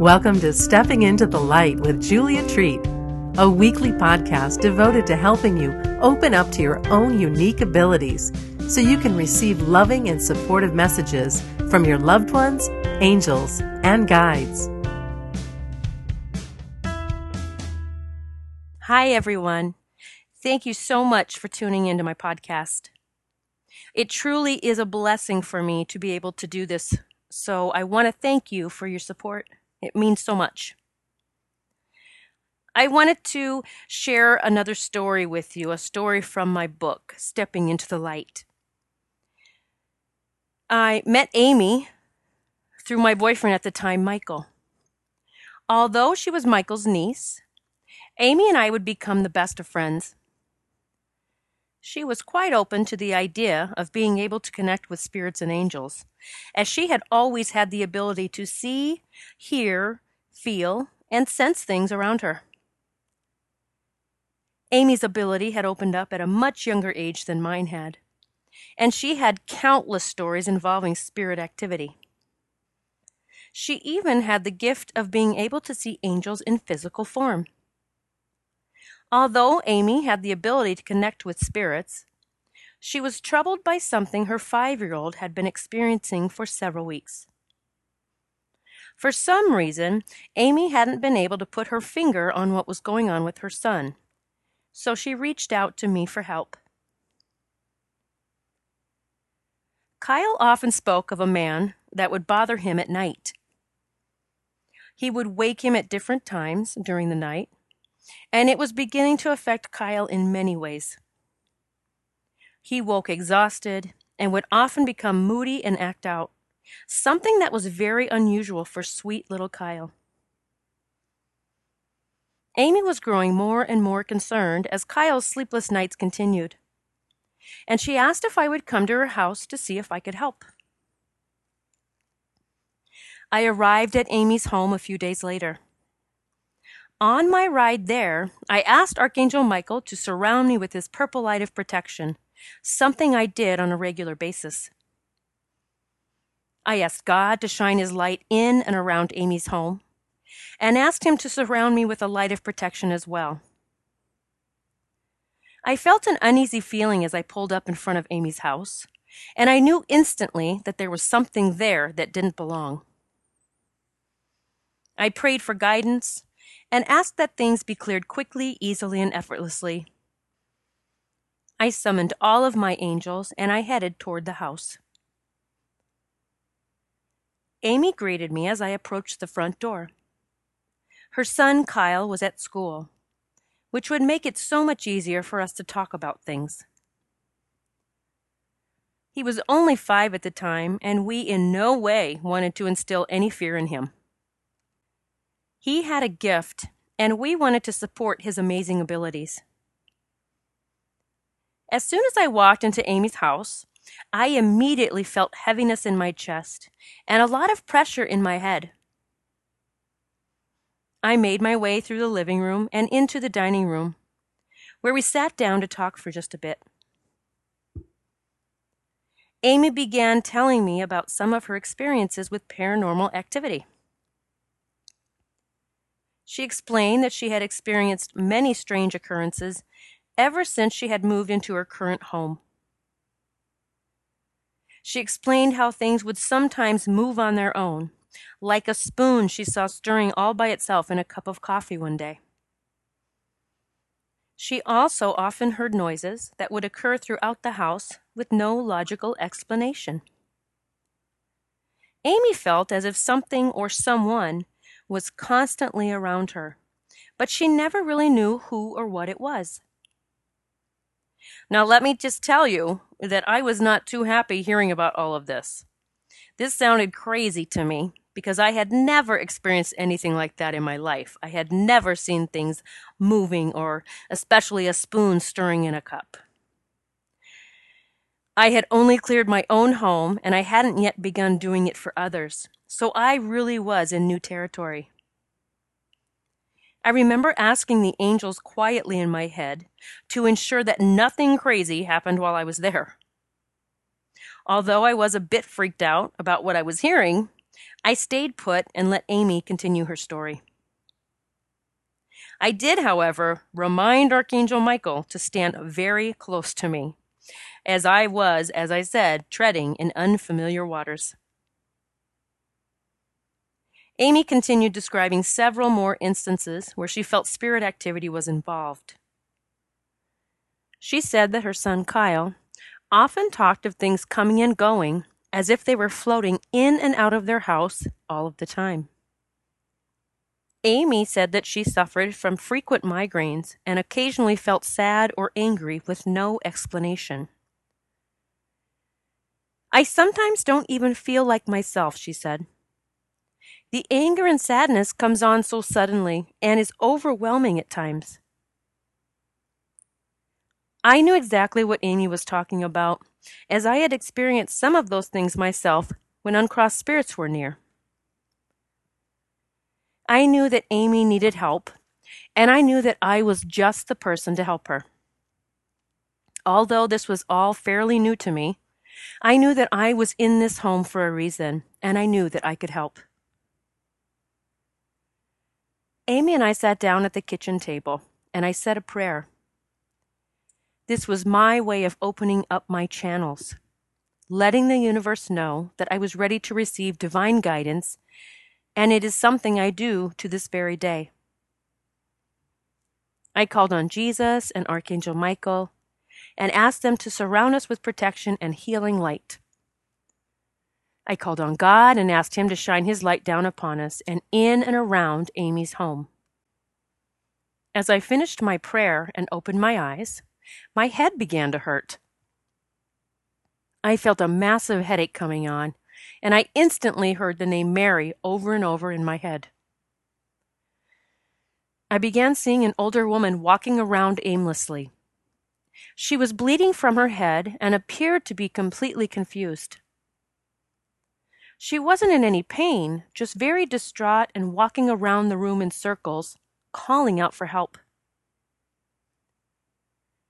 Welcome to Stepping into the Light with Julia Treat, a weekly podcast devoted to helping you open up to your own unique abilities so you can receive loving and supportive messages from your loved ones, angels, and guides. Hi, everyone. Thank you so much for tuning into my podcast. It truly is a blessing for me to be able to do this, so I want to thank you for your support. It means so much. I wanted to share another story with you, a story from my book, Stepping into the Light. I met Amy through my boyfriend at the time, Michael. Although she was Michael's niece, Amy and I would become the best of friends. She was quite open to the idea of being able to connect with spirits and angels, as she had always had the ability to see, hear, feel, and sense things around her. Amy's ability had opened up at a much younger age than mine had, and she had countless stories involving spirit activity. She even had the gift of being able to see angels in physical form. Although Amy had the ability to connect with spirits, she was troubled by something her five year old had been experiencing for several weeks. For some reason, Amy hadn't been able to put her finger on what was going on with her son, so she reached out to me for help. Kyle often spoke of a man that would bother him at night. He would wake him at different times during the night and it was beginning to affect Kyle in many ways. He woke exhausted and would often become moody and act out, something that was very unusual for sweet little Kyle. Amy was growing more and more concerned as Kyle's sleepless nights continued, and she asked if I would come to her house to see if I could help. I arrived at Amy's home a few days later. On my ride there, I asked Archangel Michael to surround me with his purple light of protection, something I did on a regular basis. I asked God to shine his light in and around Amy's home, and asked him to surround me with a light of protection as well. I felt an uneasy feeling as I pulled up in front of Amy's house, and I knew instantly that there was something there that didn't belong. I prayed for guidance and asked that things be cleared quickly, easily, and effortlessly. I summoned all of my angels and I headed toward the house. Amy greeted me as I approached the front door. Her son, Kyle, was at school, which would make it so much easier for us to talk about things. He was only five at the time, and we in no way wanted to instill any fear in him. He had a gift, and we wanted to support his amazing abilities. As soon as I walked into Amy's house, I immediately felt heaviness in my chest and a lot of pressure in my head. I made my way through the living room and into the dining room, where we sat down to talk for just a bit. Amy began telling me about some of her experiences with paranormal activity. She explained that she had experienced many strange occurrences ever since she had moved into her current home. She explained how things would sometimes move on their own, like a spoon she saw stirring all by itself in a cup of coffee one day. She also often heard noises that would occur throughout the house with no logical explanation. Amy felt as if something or someone was constantly around her, but she never really knew who or what it was. Now, let me just tell you that I was not too happy hearing about all of this. This sounded crazy to me because I had never experienced anything like that in my life. I had never seen things moving or especially a spoon stirring in a cup. I had only cleared my own home and I hadn't yet begun doing it for others. So I really was in new territory. I remember asking the angels quietly in my head to ensure that nothing crazy happened while I was there. Although I was a bit freaked out about what I was hearing, I stayed put and let Amy continue her story. I did, however, remind Archangel Michael to stand very close to me, as I was, as I said, treading in unfamiliar waters. Amy continued describing several more instances where she felt spirit activity was involved. She said that her son Kyle often talked of things coming and going as if they were floating in and out of their house all of the time. Amy said that she suffered from frequent migraines and occasionally felt sad or angry with no explanation. I sometimes don't even feel like myself, she said. The anger and sadness comes on so suddenly and is overwhelming at times. I knew exactly what Amy was talking about, as I had experienced some of those things myself when uncrossed spirits were near. I knew that Amy needed help, and I knew that I was just the person to help her. Although this was all fairly new to me, I knew that I was in this home for a reason, and I knew that I could help. Amy and I sat down at the kitchen table, and I said a prayer. This was my way of opening up my channels, letting the universe know that I was ready to receive divine guidance, and it is something I do to this very day. I called on Jesus and Archangel Michael and asked them to surround us with protection and healing light. I called on God and asked Him to shine His light down upon us and in and around Amy's home. As I finished my prayer and opened my eyes, my head began to hurt. I felt a massive headache coming on, and I instantly heard the name Mary over and over in my head. I began seeing an older woman walking around aimlessly. She was bleeding from her head and appeared to be completely confused. She wasn't in any pain, just very distraught and walking around the room in circles, calling out for help.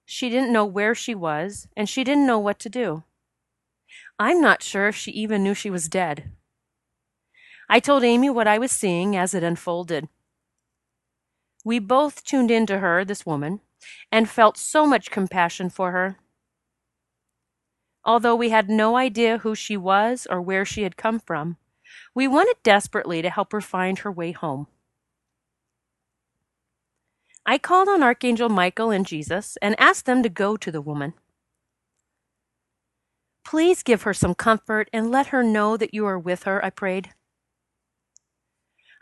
She didn't know where she was, and she didn't know what to do. I'm not sure if she even knew she was dead. I told Amy what I was seeing as it unfolded. We both tuned in to her, this woman, and felt so much compassion for her. Although we had no idea who she was or where she had come from, we wanted desperately to help her find her way home. I called on Archangel Michael and Jesus and asked them to go to the woman. Please give her some comfort and let her know that you are with her, I prayed.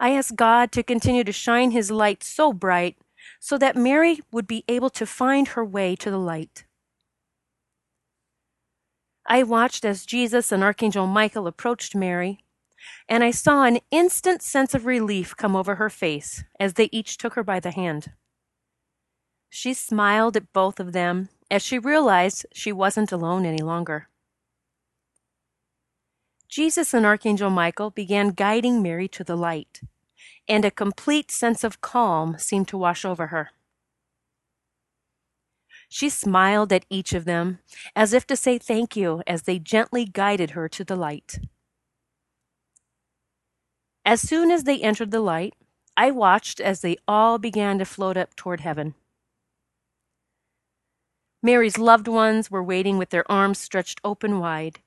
I asked God to continue to shine his light so bright so that Mary would be able to find her way to the light. I watched as Jesus and Archangel Michael approached Mary, and I saw an instant sense of relief come over her face as they each took her by the hand. She smiled at both of them as she realized she wasn't alone any longer. Jesus and Archangel Michael began guiding Mary to the light, and a complete sense of calm seemed to wash over her. She smiled at each of them, as if to say thank you, as they gently guided her to the light. As soon as they entered the light, I watched as they all began to float up toward heaven. Mary's loved ones were waiting with their arms stretched open wide.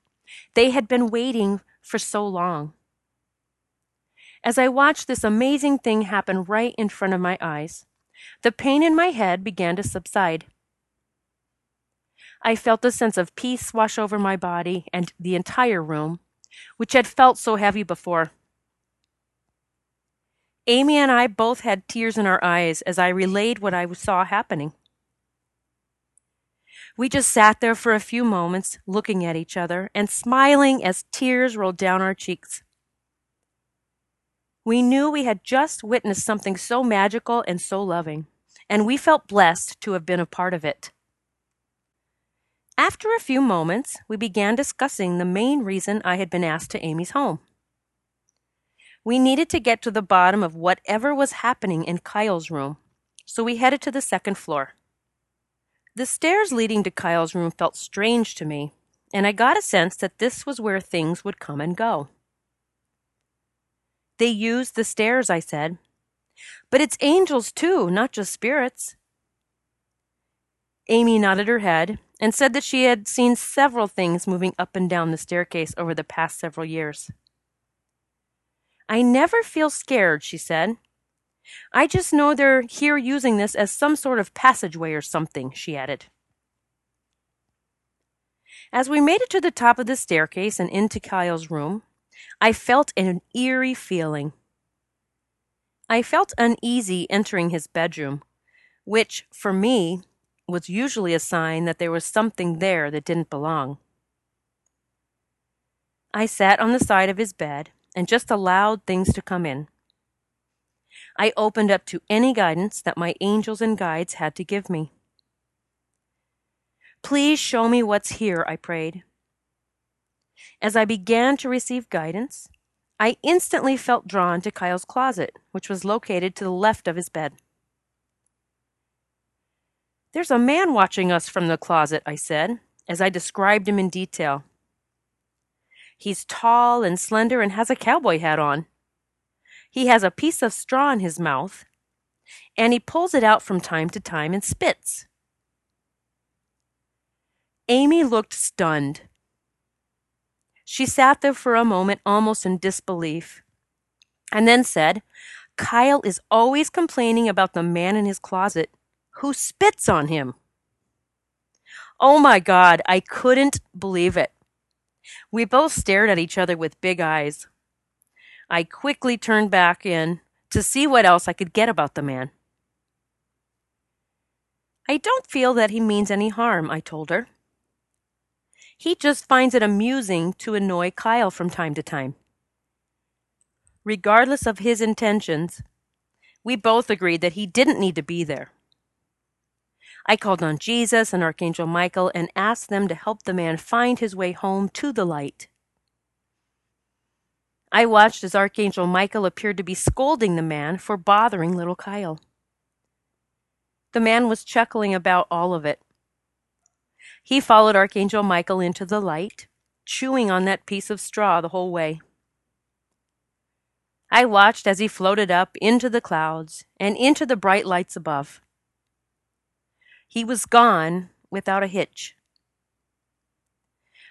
They had been waiting for so long. As I watched this amazing thing happen right in front of my eyes, the pain in my head began to subside. I felt a sense of peace wash over my body and the entire room, which had felt so heavy before. Amy and I both had tears in our eyes as I relayed what I saw happening. We just sat there for a few moments, looking at each other and smiling as tears rolled down our cheeks. We knew we had just witnessed something so magical and so loving, and we felt blessed to have been a part of it. After a few moments, we began discussing the main reason I had been asked to Amy's home. We needed to get to the bottom of whatever was happening in Kyle's room, so we headed to the second floor. The stairs leading to Kyle's room felt strange to me, and I got a sense that this was where things would come and go. They use the stairs, I said. But it's angels too, not just spirits. Amy nodded her head and said that she had seen several things moving up and down the staircase over the past several years. I never feel scared, she said. I just know they're here using this as some sort of passageway or something, she added. As we made it to the top of the staircase and into Kyle's room, I felt an eerie feeling. I felt uneasy entering his bedroom, which, for me, was usually a sign that there was something there that didn't belong. I sat on the side of his bed and just allowed things to come in. I opened up to any guidance that my angels and guides had to give me. Please show me what's here, I prayed. As I began to receive guidance, I instantly felt drawn to Kyle's closet, which was located to the left of his bed. There's a man watching us from the closet, I said, as I described him in detail. He's tall and slender and has a cowboy hat on. He has a piece of straw in his mouth, and he pulls it out from time to time and spits. Amy looked stunned. She sat there for a moment, almost in disbelief, and then said, Kyle is always complaining about the man in his closet who spits on him. Oh my God, I couldn't believe it. We both stared at each other with big eyes. I quickly turned back in to see what else I could get about the man. I don't feel that he means any harm, I told her. He just finds it amusing to annoy Kyle from time to time. Regardless of his intentions, we both agreed that he didn't need to be there. I called on Jesus and Archangel Michael and asked them to help the man find his way home to the light. I watched as Archangel Michael appeared to be scolding the man for bothering little Kyle. The man was chuckling about all of it. He followed Archangel Michael into the light, chewing on that piece of straw the whole way. I watched as he floated up into the clouds and into the bright lights above. He was gone without a hitch.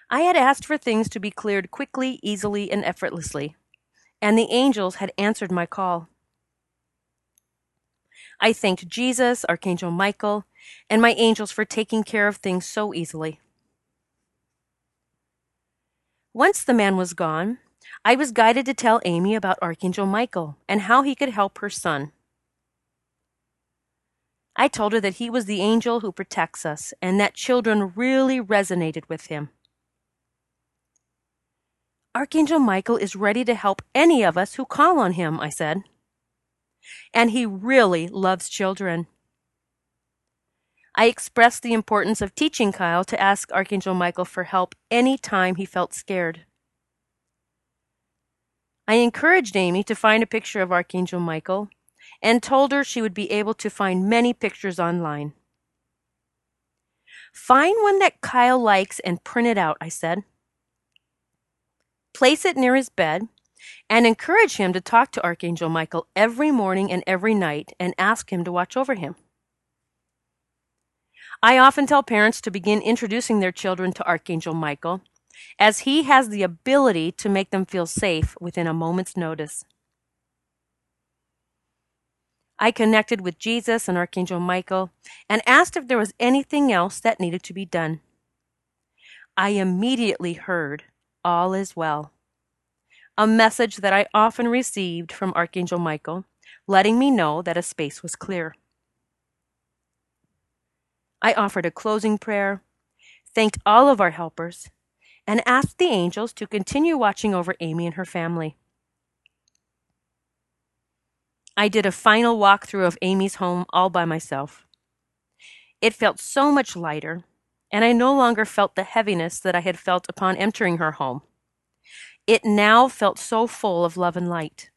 I had asked for things to be cleared quickly, easily, and effortlessly, and the angels had answered my call. I thanked Jesus, Archangel Michael, and my angels for taking care of things so easily. Once the man was gone, I was guided to tell Amy about Archangel Michael and how he could help her son. I told her that he was the angel who protects us and that children really resonated with him. Archangel Michael is ready to help any of us who call on him, I said. And he really loves children. I expressed the importance of teaching Kyle to ask Archangel Michael for help any time he felt scared. I encouraged Amy to find a picture of Archangel Michael and told her she would be able to find many pictures online. Find one that Kyle likes and print it out, I said place it near his bed, and encourage him to talk to Archangel Michael every morning and every night and ask him to watch over him. I often tell parents to begin introducing their children to Archangel Michael, as he has the ability to make them feel safe within a moment's notice. I connected with Jesus and Archangel Michael and asked if there was anything else that needed to be done. I immediately heard all is well. A message that I often received from Archangel Michael, letting me know that a space was clear. I offered a closing prayer, thanked all of our helpers, and asked the angels to continue watching over Amy and her family. I did a final walkthrough of Amy's home all by myself. It felt so much lighter and I no longer felt the heaviness that I had felt upon entering her home. It now felt so full of love and light.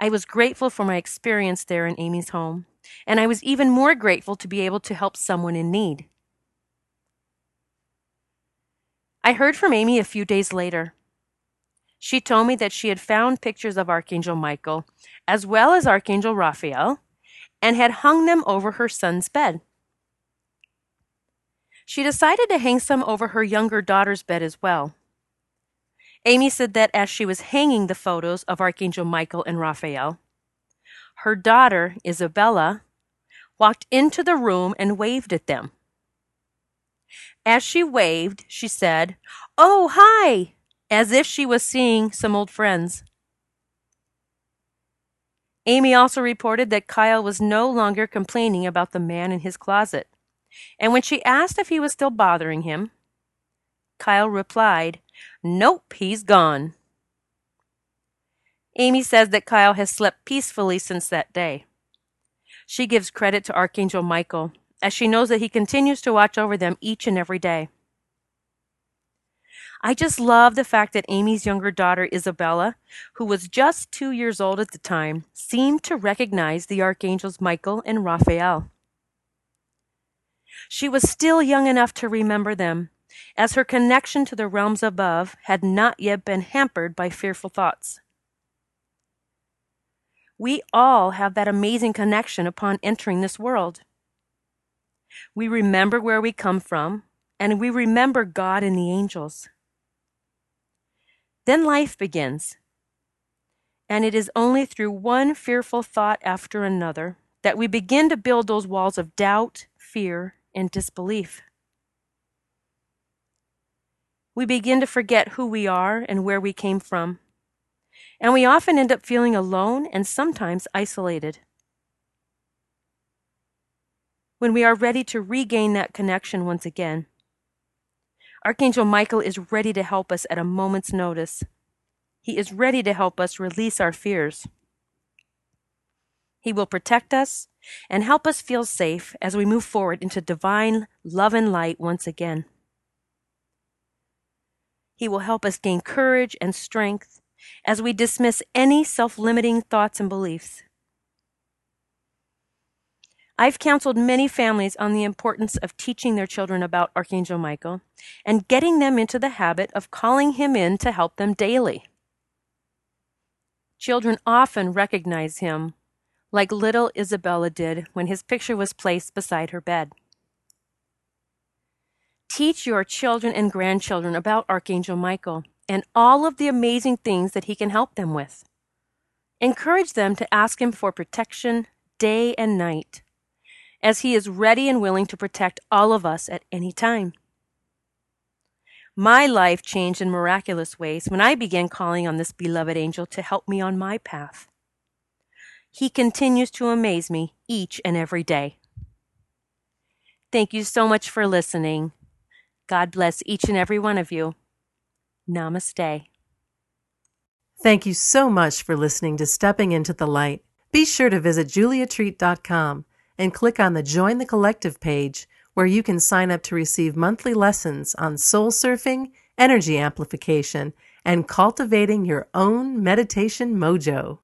I was grateful for my experience there in Amy's home, and I was even more grateful to be able to help someone in need. I heard from Amy a few days later. She told me that she had found pictures of Archangel Michael as well as Archangel Raphael and had hung them over her son's bed. She decided to hang some over her younger daughter's bed as well. Amy said that as she was hanging the photos of Archangel Michael and Raphael, her daughter, Isabella, walked into the room and waved at them. As she waved, she said, Oh, hi! As if she was seeing some old friends. Amy also reported that Kyle was no longer complaining about the man in his closet. And when she asked if he was still bothering him, Kyle replied, Nope, he's gone. Amy says that Kyle has slept peacefully since that day. She gives credit to Archangel Michael, as she knows that he continues to watch over them each and every day. I just love the fact that Amy's younger daughter, Isabella, who was just two years old at the time, seemed to recognize the archangels Michael and Raphael. She was still young enough to remember them, as her connection to the realms above had not yet been hampered by fearful thoughts. We all have that amazing connection upon entering this world. We remember where we come from, and we remember God and the angels. Then life begins. And it is only through one fearful thought after another that we begin to build those walls of doubt, fear, and disbelief. We begin to forget who we are and where we came from. And we often end up feeling alone and sometimes isolated. When we are ready to regain that connection once again, Archangel Michael is ready to help us at a moment's notice. He is ready to help us release our fears. He will protect us and help us feel safe as we move forward into divine love and light once again. He will help us gain courage and strength as we dismiss any self limiting thoughts and beliefs. I've counseled many families on the importance of teaching their children about Archangel Michael and getting them into the habit of calling him in to help them daily. Children often recognize him, like little Isabella did when his picture was placed beside her bed. Teach your children and grandchildren about Archangel Michael and all of the amazing things that he can help them with. Encourage them to ask him for protection day and night as He is ready and willing to protect all of us at any time. My life changed in miraculous ways when I began calling on this beloved angel to help me on my path. He continues to amaze me each and every day. Thank you so much for listening. God bless each and every one of you. Namaste. Thank you so much for listening to Stepping into the Light. Be sure to visit juliatreat.com and click on the Join the Collective page where you can sign up to receive monthly lessons on soul surfing, energy amplification, and cultivating your own meditation mojo.